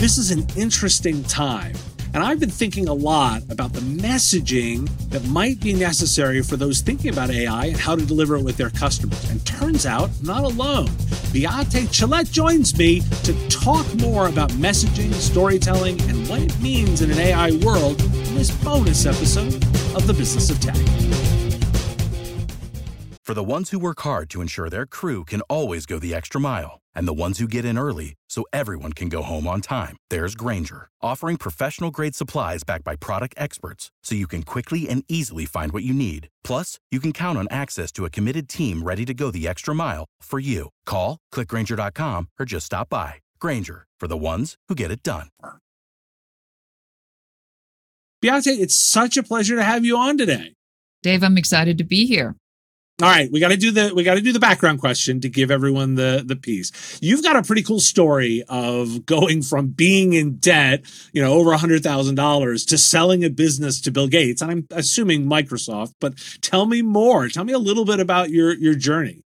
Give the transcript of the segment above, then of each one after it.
This is an interesting time. And I've been thinking a lot about the messaging that might be necessary for those thinking about AI and how to deliver it with their customers. And turns out, I'm not alone. Beate Chelette joins me to talk more about messaging, storytelling, and what it means in an AI world in this bonus episode of The Business of Tech. For the ones who work hard to ensure their crew can always go the extra mile, and the ones who get in early so everyone can go home on time, there's Grainger, offering professional grade supplies backed by product experts so you can quickly and easily find what you need. Plus, you can count on access to a committed team ready to go the extra mile for you. Call, clickgrainger.com, or just stop by. Grainger, for the ones who get it done. Beate, it's such a pleasure to have you on today. Dave, I'm excited to be here. All right, we got to do the we got to do the background question to give everyone the the piece. You've got a pretty cool story of going from being in debt, you know, over a hundred thousand dollars, to selling a business to Bill Gates, and I'm assuming Microsoft. But tell me more. Tell me a little bit about your your journey.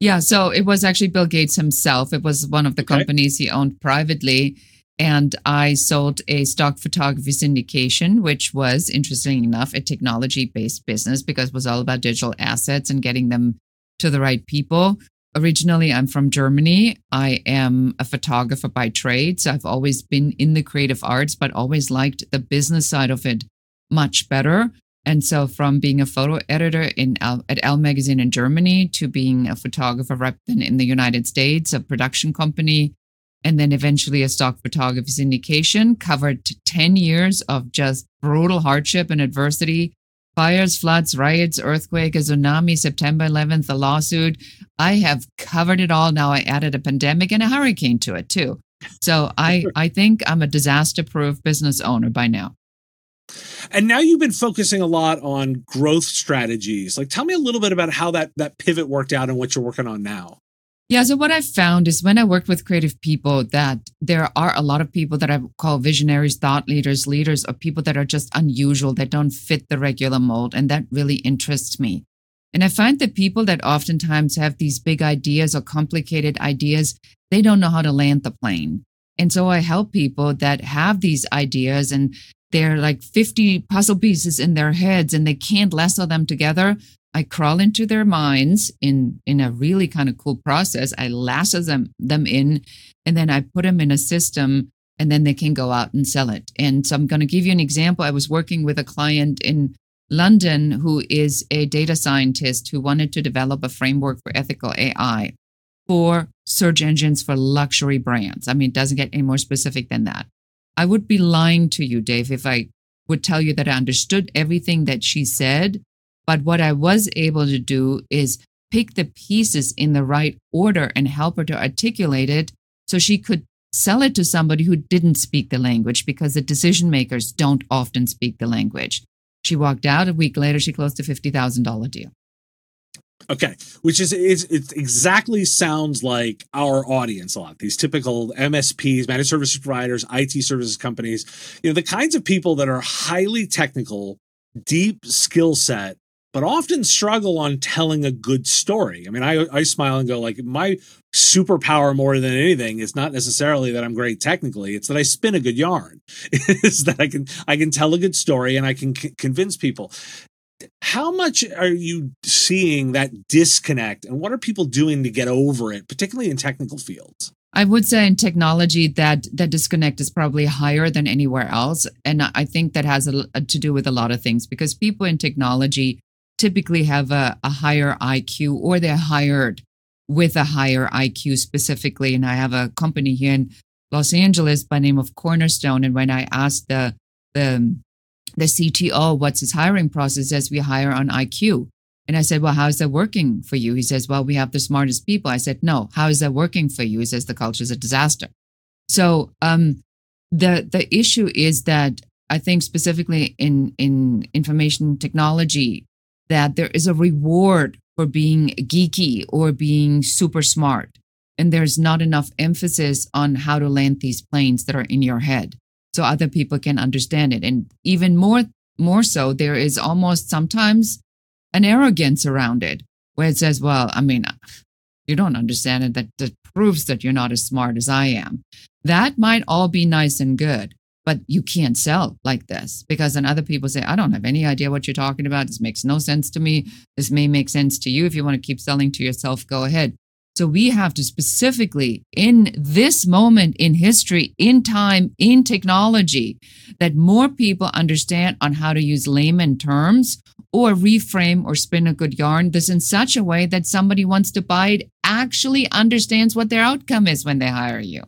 Yeah, so it was actually Bill Gates himself. It was one of the okay. companies he owned privately. And I sold a stock photography syndication, which was interesting enough a technology based business because it was all about digital assets and getting them to the right people. Originally, I'm from Germany. I am a photographer by trade. So I've always been in the creative arts, but always liked the business side of it much better. And so, from being a photo editor in at Elle Magazine in Germany to being a photographer rep in the United States, a production company and then eventually a stock photography syndication covered 10 years of just brutal hardship and adversity. Fires floods riots earthquake a tsunami september 11th a lawsuit. I have covered it all. Now i added a pandemic and a hurricane to it too. So i i think i'm a disaster proof business owner by now. And now you've been focusing a lot on growth strategies. Like tell me a little bit about how that that pivot worked out and what you're working on now yeah. So what I've found is when I work with creative people that there are a lot of people that I call visionaries, thought leaders, leaders, or people that are just unusual, that don't fit the regular mold. And that really interests me. And I find that people that oftentimes have these big ideas or complicated ideas, they don't know how to land the plane. And so I help people that have these ideas and they're like 50 puzzle pieces in their heads and they can't lasso them together. I crawl into their minds in in a really kind of cool process. I lasso them them in, and then I put them in a system, and then they can go out and sell it. And so I'm going to give you an example. I was working with a client in London who is a data scientist who wanted to develop a framework for ethical AI for search engines for luxury brands. I mean, it doesn't get any more specific than that. I would be lying to you, Dave, if I would tell you that I understood everything that she said but what I was able to do is pick the pieces in the right order and help her to articulate it so she could sell it to somebody who didn't speak the language because the decision makers don't often speak the language. She walked out a week later, she closed a $50,000 deal. Okay, which is it's, it exactly sounds like our audience a lot. These typical MSPs, managed services providers, IT services companies, you know, the kinds of people that are highly technical, deep skill set but often struggle on telling a good story. I mean, I, I smile and go like my superpower more than anything is not necessarily that I'm great technically. It's that I spin a good yarn. is that I can I can tell a good story and I can c- convince people. How much are you seeing that disconnect, and what are people doing to get over it, particularly in technical fields? I would say in technology that that disconnect is probably higher than anywhere else, and I think that has a, a, to do with a lot of things because people in technology typically have a, a higher IQ or they're hired with a higher IQ specifically. And I have a company here in Los Angeles by name of Cornerstone. And when I asked the the the CTO what's his hiring process, says we hire on IQ. And I said, Well, how is that working for you? He says, Well, we have the smartest people. I said, No, how is that working for you? He says the culture is a disaster. So um the the issue is that I think specifically in in information technology, that there is a reward for being geeky or being super smart. And there's not enough emphasis on how to land these planes that are in your head so other people can understand it. And even more, more so, there is almost sometimes an arrogance around it where it says, well, I mean, you don't understand it. That, that proves that you're not as smart as I am. That might all be nice and good, but you can't sell like this because then other people say, I don't have any idea what you're talking about. This makes no sense to me. This may make sense to you. If you want to keep selling to yourself, go ahead. So we have to specifically in this moment in history, in time, in technology, that more people understand on how to use layman terms or reframe or spin a good yarn this in such a way that somebody wants to buy it actually understands what their outcome is when they hire you.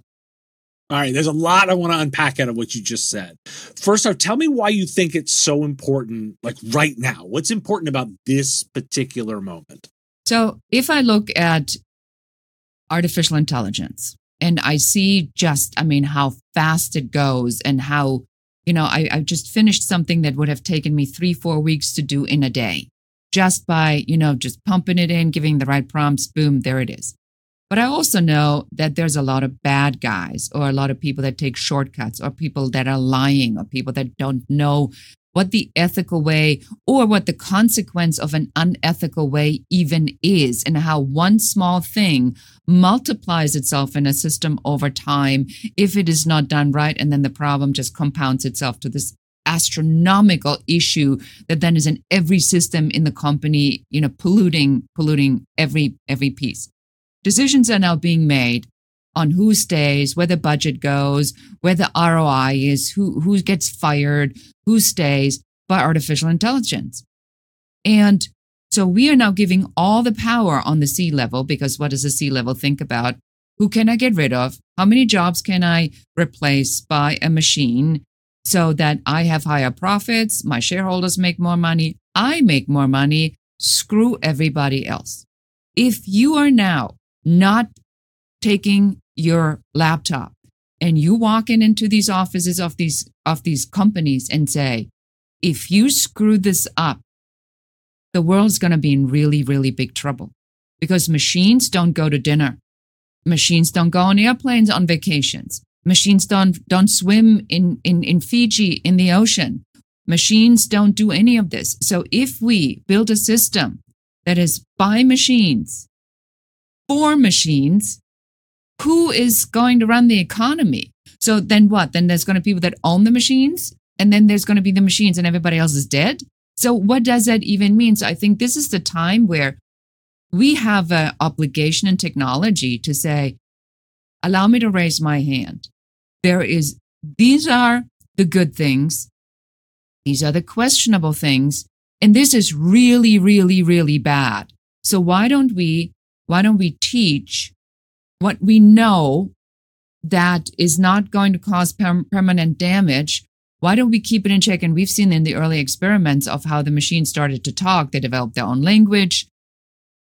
All right, there's a lot I want to unpack out of what you just said. First off, tell me why you think it's so important, like right now. What's important about this particular moment? So, if I look at artificial intelligence and I see just, I mean, how fast it goes and how, you know, I, I just finished something that would have taken me three, four weeks to do in a day just by, you know, just pumping it in, giving the right prompts, boom, there it is. But I also know that there's a lot of bad guys or a lot of people that take shortcuts or people that are lying or people that don't know what the ethical way or what the consequence of an unethical way even is and how one small thing multiplies itself in a system over time if it is not done right. And then the problem just compounds itself to this astronomical issue that then is in every system in the company you know polluting polluting every every piece. Decisions are now being made on who stays, where the budget goes, where the ROI is, who, who gets fired, who stays by artificial intelligence. And so we are now giving all the power on the C level because what does the C level think about? Who can I get rid of? How many jobs can I replace by a machine so that I have higher profits? My shareholders make more money. I make more money. Screw everybody else. If you are now not taking your laptop and you walk in into these offices of these of these companies and say if you screw this up the world's going to be in really really big trouble because machines don't go to dinner. Machines don't go on airplanes on vacations. Machines don't don't swim in in in Fiji in the ocean. Machines don't do any of this. So if we build a system that is by machines for machines, who is going to run the economy? So then what? Then there's going to be people that own the machines, and then there's going to be the machines, and everybody else is dead. So what does that even mean? So I think this is the time where we have an obligation in technology to say, allow me to raise my hand. There is, these are the good things. These are the questionable things. And this is really, really, really bad. So why don't we why don't we teach what we know that is not going to cause per- permanent damage? Why don't we keep it in check? And we've seen in the early experiments of how the machine started to talk, they developed their own language.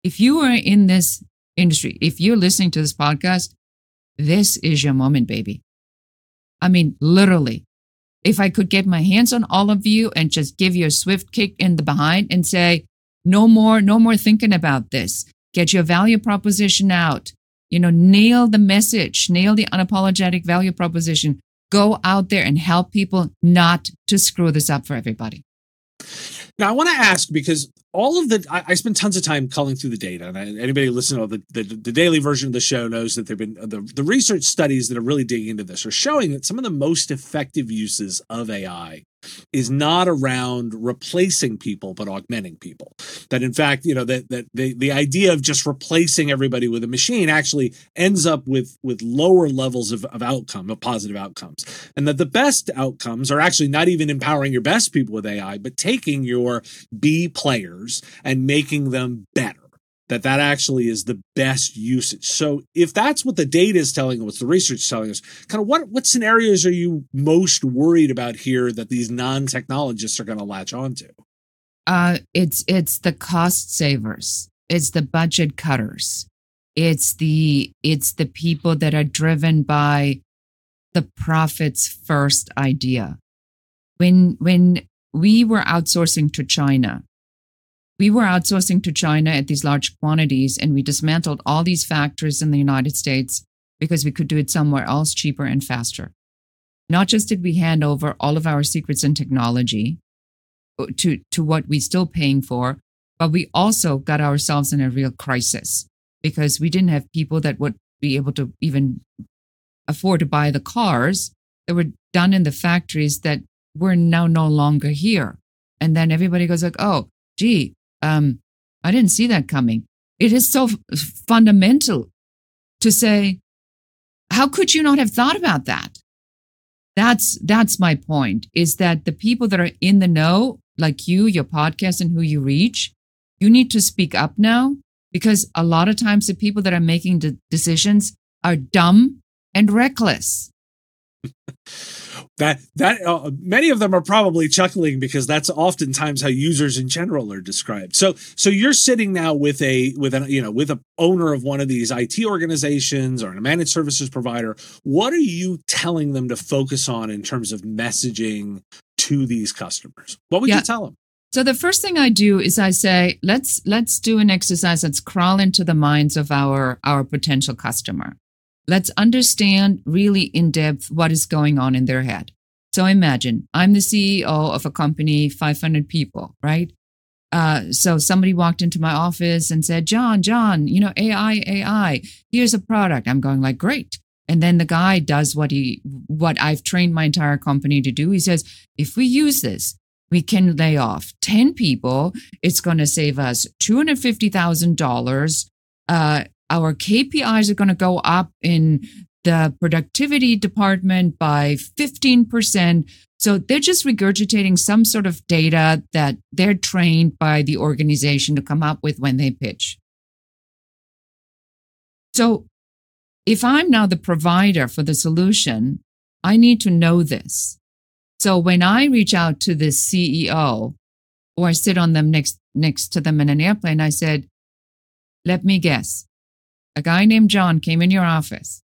If you are in this industry, if you're listening to this podcast, this is your moment, baby. I mean, literally. If I could get my hands on all of you and just give you a swift kick in the behind and say, no more, no more thinking about this get your value proposition out. You know, nail the message, nail the unapologetic value proposition. Go out there and help people not to screw this up for everybody. Now, I want to ask because all of the I, I spend tons of time culling through the data, and I, anybody listening to the, the, the daily version of the show knows that there've been uh, the, the research studies that are really digging into this are showing that some of the most effective uses of AI is not around replacing people but augmenting people. That in fact you know that that the, the idea of just replacing everybody with a machine actually ends up with with lower levels of, of outcome of positive outcomes. And that the best outcomes are actually not even empowering your best people with ai but taking your b players and making them better that that actually is the best usage. So if that's what the data is telling us, the research is telling us, kind of what what scenarios are you most worried about here that these non-technologists are going to latch onto? Uh, it's it's the cost savers. It's the budget cutters. It's the it's the people that are driven by the profits first idea. When when we were outsourcing to China, we were outsourcing to China at these large quantities, and we dismantled all these factories in the United States because we could do it somewhere else cheaper and faster. Not just did we hand over all of our secrets and technology uh, to, to what we're still paying for, but we also got ourselves in a real crisis because we didn't have people that would be able to even afford to buy the cars that were done in the factories that were now no longer here. And then everybody goes like, "Oh, gee, um, I didn't see that coming." It is so f- fundamental to say, "How could you not have thought about that?" That's that's my point. Is that the people that are in the know, like you, your podcast, and who you reach, you need to speak up now because a lot of times the people that are making the decisions are dumb and reckless. that that uh, many of them are probably chuckling because that's oftentimes how users in general are described so so you're sitting now with a with an you know with a owner of one of these IT organizations or a managed services provider what are you telling them to focus on in terms of messaging to these customers what would Yeah. you tell them So the first thing I do is I say, let's let's do an exercise. Let's crawl into the minds of our our potential customer. Let's understand really in depth what is going on in their head. So imagine I'm the CEO of a company, 500 people, right? Uh, so somebody walked into my office and said, John, John, you know, AI, AI, here's a product. I'm going like, great. And then the guy does what he, what I've trained my entire company to do. He says, if we use this, we can lay off 10 people. It's going to save us $250,000. Uh, our KPIs are going to go up in the productivity department by 15%. So they're just regurgitating some sort of data that they're trained by the organization to come up with when they pitch. So if I'm now the provider for the solution, I need to know this. So when I reach out to the CEO or I sit on them next next to them in an airplane, I said, let me guess. A guy named John came in your office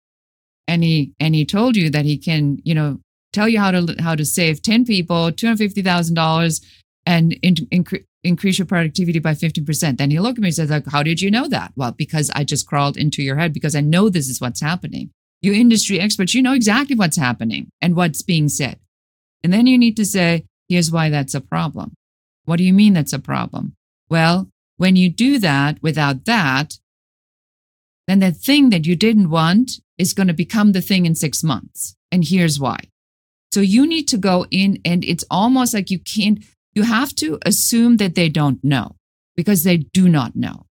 and he and he told you that he can, you know, tell you how to how to save 10 people, $250,000 and in, incre- increase your productivity by 50%. Then he looked at me and said, like, how did you know that? Well, because I just crawled into your head because I know this is what's happening. You industry experts, you know exactly what's happening and what's being said. And then you need to say, here's why that's a problem. What do you mean that's a problem? Well, when you do that without that, then the thing that you didn't want is going to become the thing in six months. And here's why. So you need to go in, and it's almost like you can't, you have to assume that they don't know because they do not know.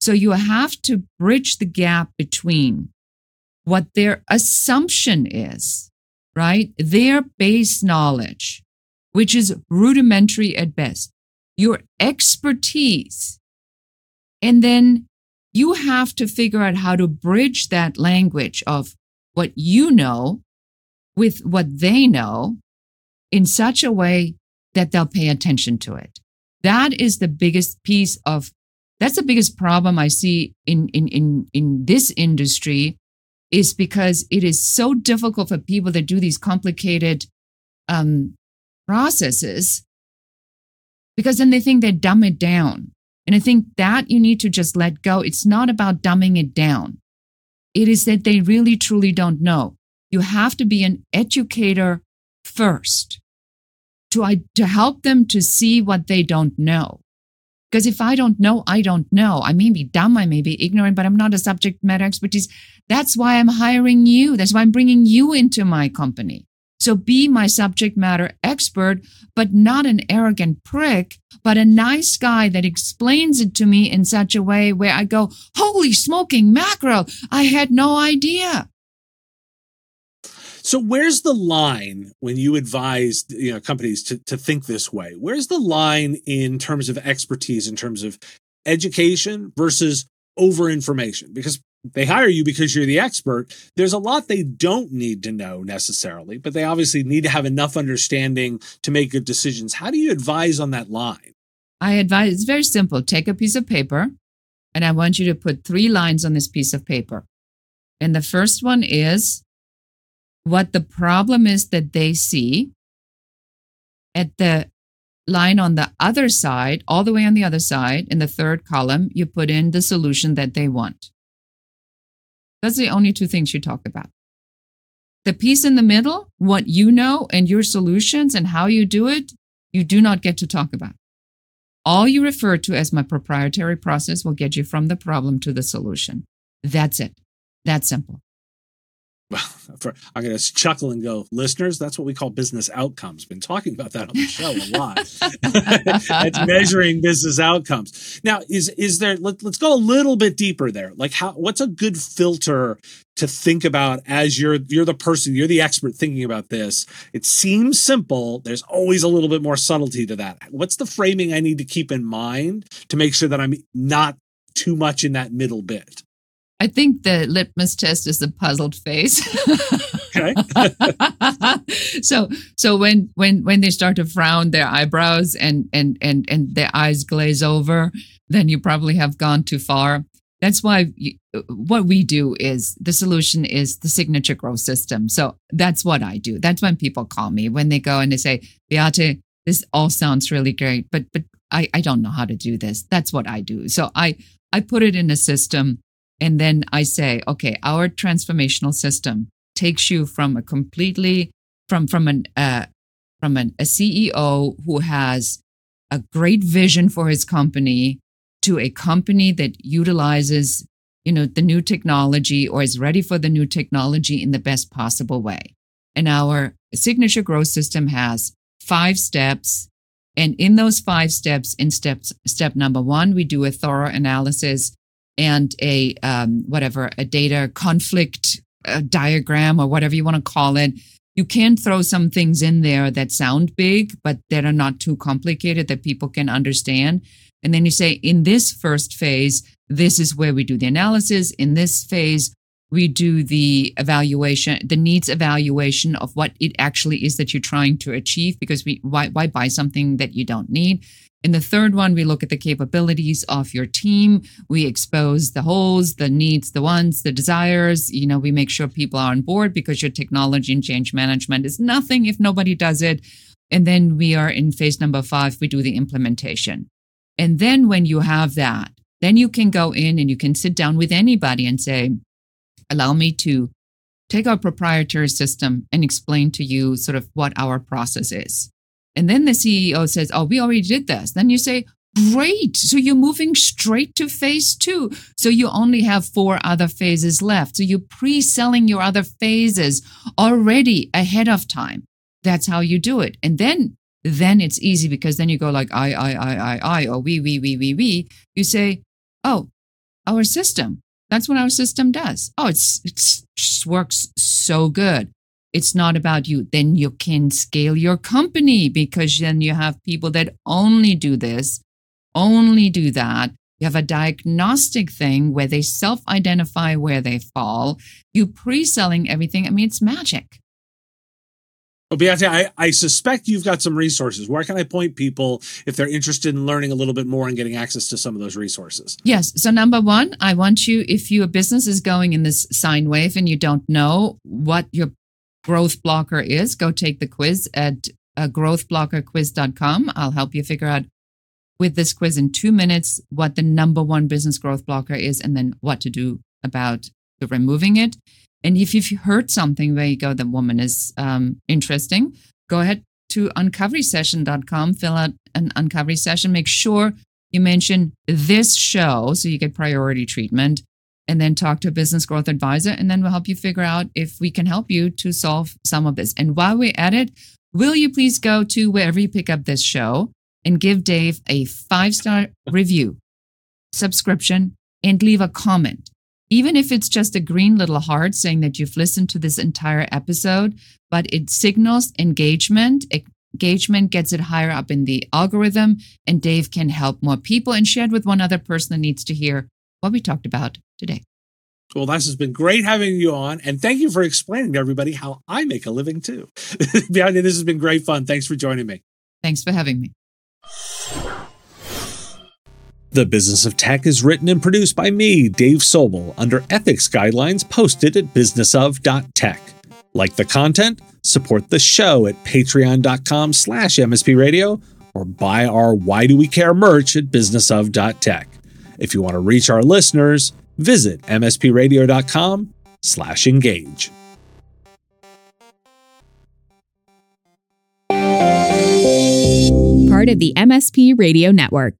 So you have to bridge the gap between what their assumption is, right? Their base knowledge, which is rudimentary at best, your expertise. And then you have to figure out how to bridge that language of what you know with what they know in such a way that they'll pay attention to it. That is the biggest piece of that's the biggest problem I see in in in in this industry is because it is so difficult for people that do these complicated um, processes because then they think they dumb it down. And I think that you need to just let go. It's not about dumbing it down. It is that they really truly don't know. You have to be an educator first to, to help them to see what they don't know. Because if I don't know, I don't know. I may be dumb, I may be ignorant, but I'm not a subject matter expertise. That's why I'm hiring you. That's why I'm bringing you into my company. So be my subject matter expert, but not an arrogant prick, but a nice guy that explains it to me in such a way where I go, holy smoking mackerel, I had no idea. So where's the line when you advise you know companies to, to think this way? Where's the line in terms of expertise, in terms of education versus over information? Because they hire you because you're the expert. There's a lot they don't need to know necessarily, but they obviously need to have enough understanding to make good decisions. How do you advise on that line? I advise it's very simple. Take a piece of paper, and I want you to put three lines on this piece of paper. And the first one is what the problem is that they see. At the line on the other side, all the way on the other side, in the third column, you put in the solution that they want. That's the only two things you talk about. The piece in the middle, what you know and your solutions and how you do it, you do not get to talk about. All you refer to as my proprietary process will get you from the problem to the solution. That's it. That's simple. Well, for I'm going to chuckle and go, listeners, that's what we call business outcomes. Been talking about that on the show a lot. it's measuring business outcomes. Now, is is there? Let, let's go a little bit deeper there. Like, how? What's a good filter to think about as you're you're the person, you're the expert thinking about this? It seems simple. There's always a little bit more subtlety to that. What's the framing I need to keep in mind to make sure that I'm not too much in that middle bit? I think the litmus test is the puzzled face. okay. so so when when when they start to frown their eyebrows and and and and their eyes glaze over, then you probably have gone too far. That's why you, what we do is the solution is the signature growth system. So that's what I do. That's when people call me when they go and they say, Beate, this all sounds really great, but but I, I don't know how to do this. That's what I do. So I I put it in a system and then I say, okay, our transformational system takes you from a completely from from an uh, from an, a CEO who has a great vision for his company to a company that utilizes you know the new technology or is ready for the new technology in the best possible way. And our signature growth system has five steps. And in those five steps, in steps, step number one, we do a thorough analysis and a um, whatever a data conflict uh, diagram or whatever you want to call it you can throw some things in there that sound big but that are not too complicated that people can understand. And then you say in this first phase this is where we do the analysis. In this phase we do the evaluation the needs evaluation of what it actually is that you're trying to achieve because we why, why buy something that you don't need in the third one, we look at the capabilities of your team. We expose the holes, the needs, the wants, the desires. You know, we make sure people are on board because your technology and change management is nothing if nobody does it. And then we are in phase number five, we do the implementation. And then when you have that, then you can go in and you can sit down with anybody and say, allow me to take our proprietary system and explain to you sort of what our process is. And then the CEO says, Oh, we already did this. Then you say, Great. So you're moving straight to phase two. So you only have four other phases left. So you're pre selling your other phases already ahead of time. That's how you do it. And then, then it's easy because then you go like I, I, I, I, I, or we, we, we, we, we. You say, Oh, our system. That's what our system does. Oh, it's, it's just works so good it's not about you. Then you can scale your company because then you have people that only do this, only do that. You have a diagnostic thing where they self identify where they fall. You pre selling everything. I mean, it's magic. Well, Beate, I, I suspect you've got some resources. Where can I point people if they're interested in learning a little bit more and getting access to some of those resources? Yes. So, number one, I want you, if your business is going in this sine wave and you don't know what your growth blocker is, go take the quiz at uh, growthblockerquiz.com. I'll help you figure out with this quiz in two minutes what the number one business growth blocker is and then what to do about removing it. And if you've heard something where you go, the woman is um, interesting, go ahead to uncoverysession.com, fill out an uncovery session, make sure you mention this show so you get priority treatment and then talk to a business growth advisor. And then we'll help you figure out if we can help you to solve some of this. And while we're at it, will you please go to wherever you pick up this show and give Dave a five star review, subscription, and leave a comment? Even if it's just a green little heart saying that you've listened to this entire episode, but it signals engagement. Engagement gets it higher up in the algorithm, and Dave can help more people and share it with one other person that needs to hear what we talked about today. Well, this has been great having you on, and thank you for explaining to everybody how I make a living too. This has been great fun. Thanks for joining me. Thanks for having me. The Business of Tech is written and produced by me, Dave Sobel, under ethics guidelines posted at businessof.tech. Like the content? Support the show at patreon.com slash mspradio or buy our Why Do We Care merch at businessof.tech. If you want to reach our listeners, visit mspradio.com slash engage. Part of the MSP Radio Network.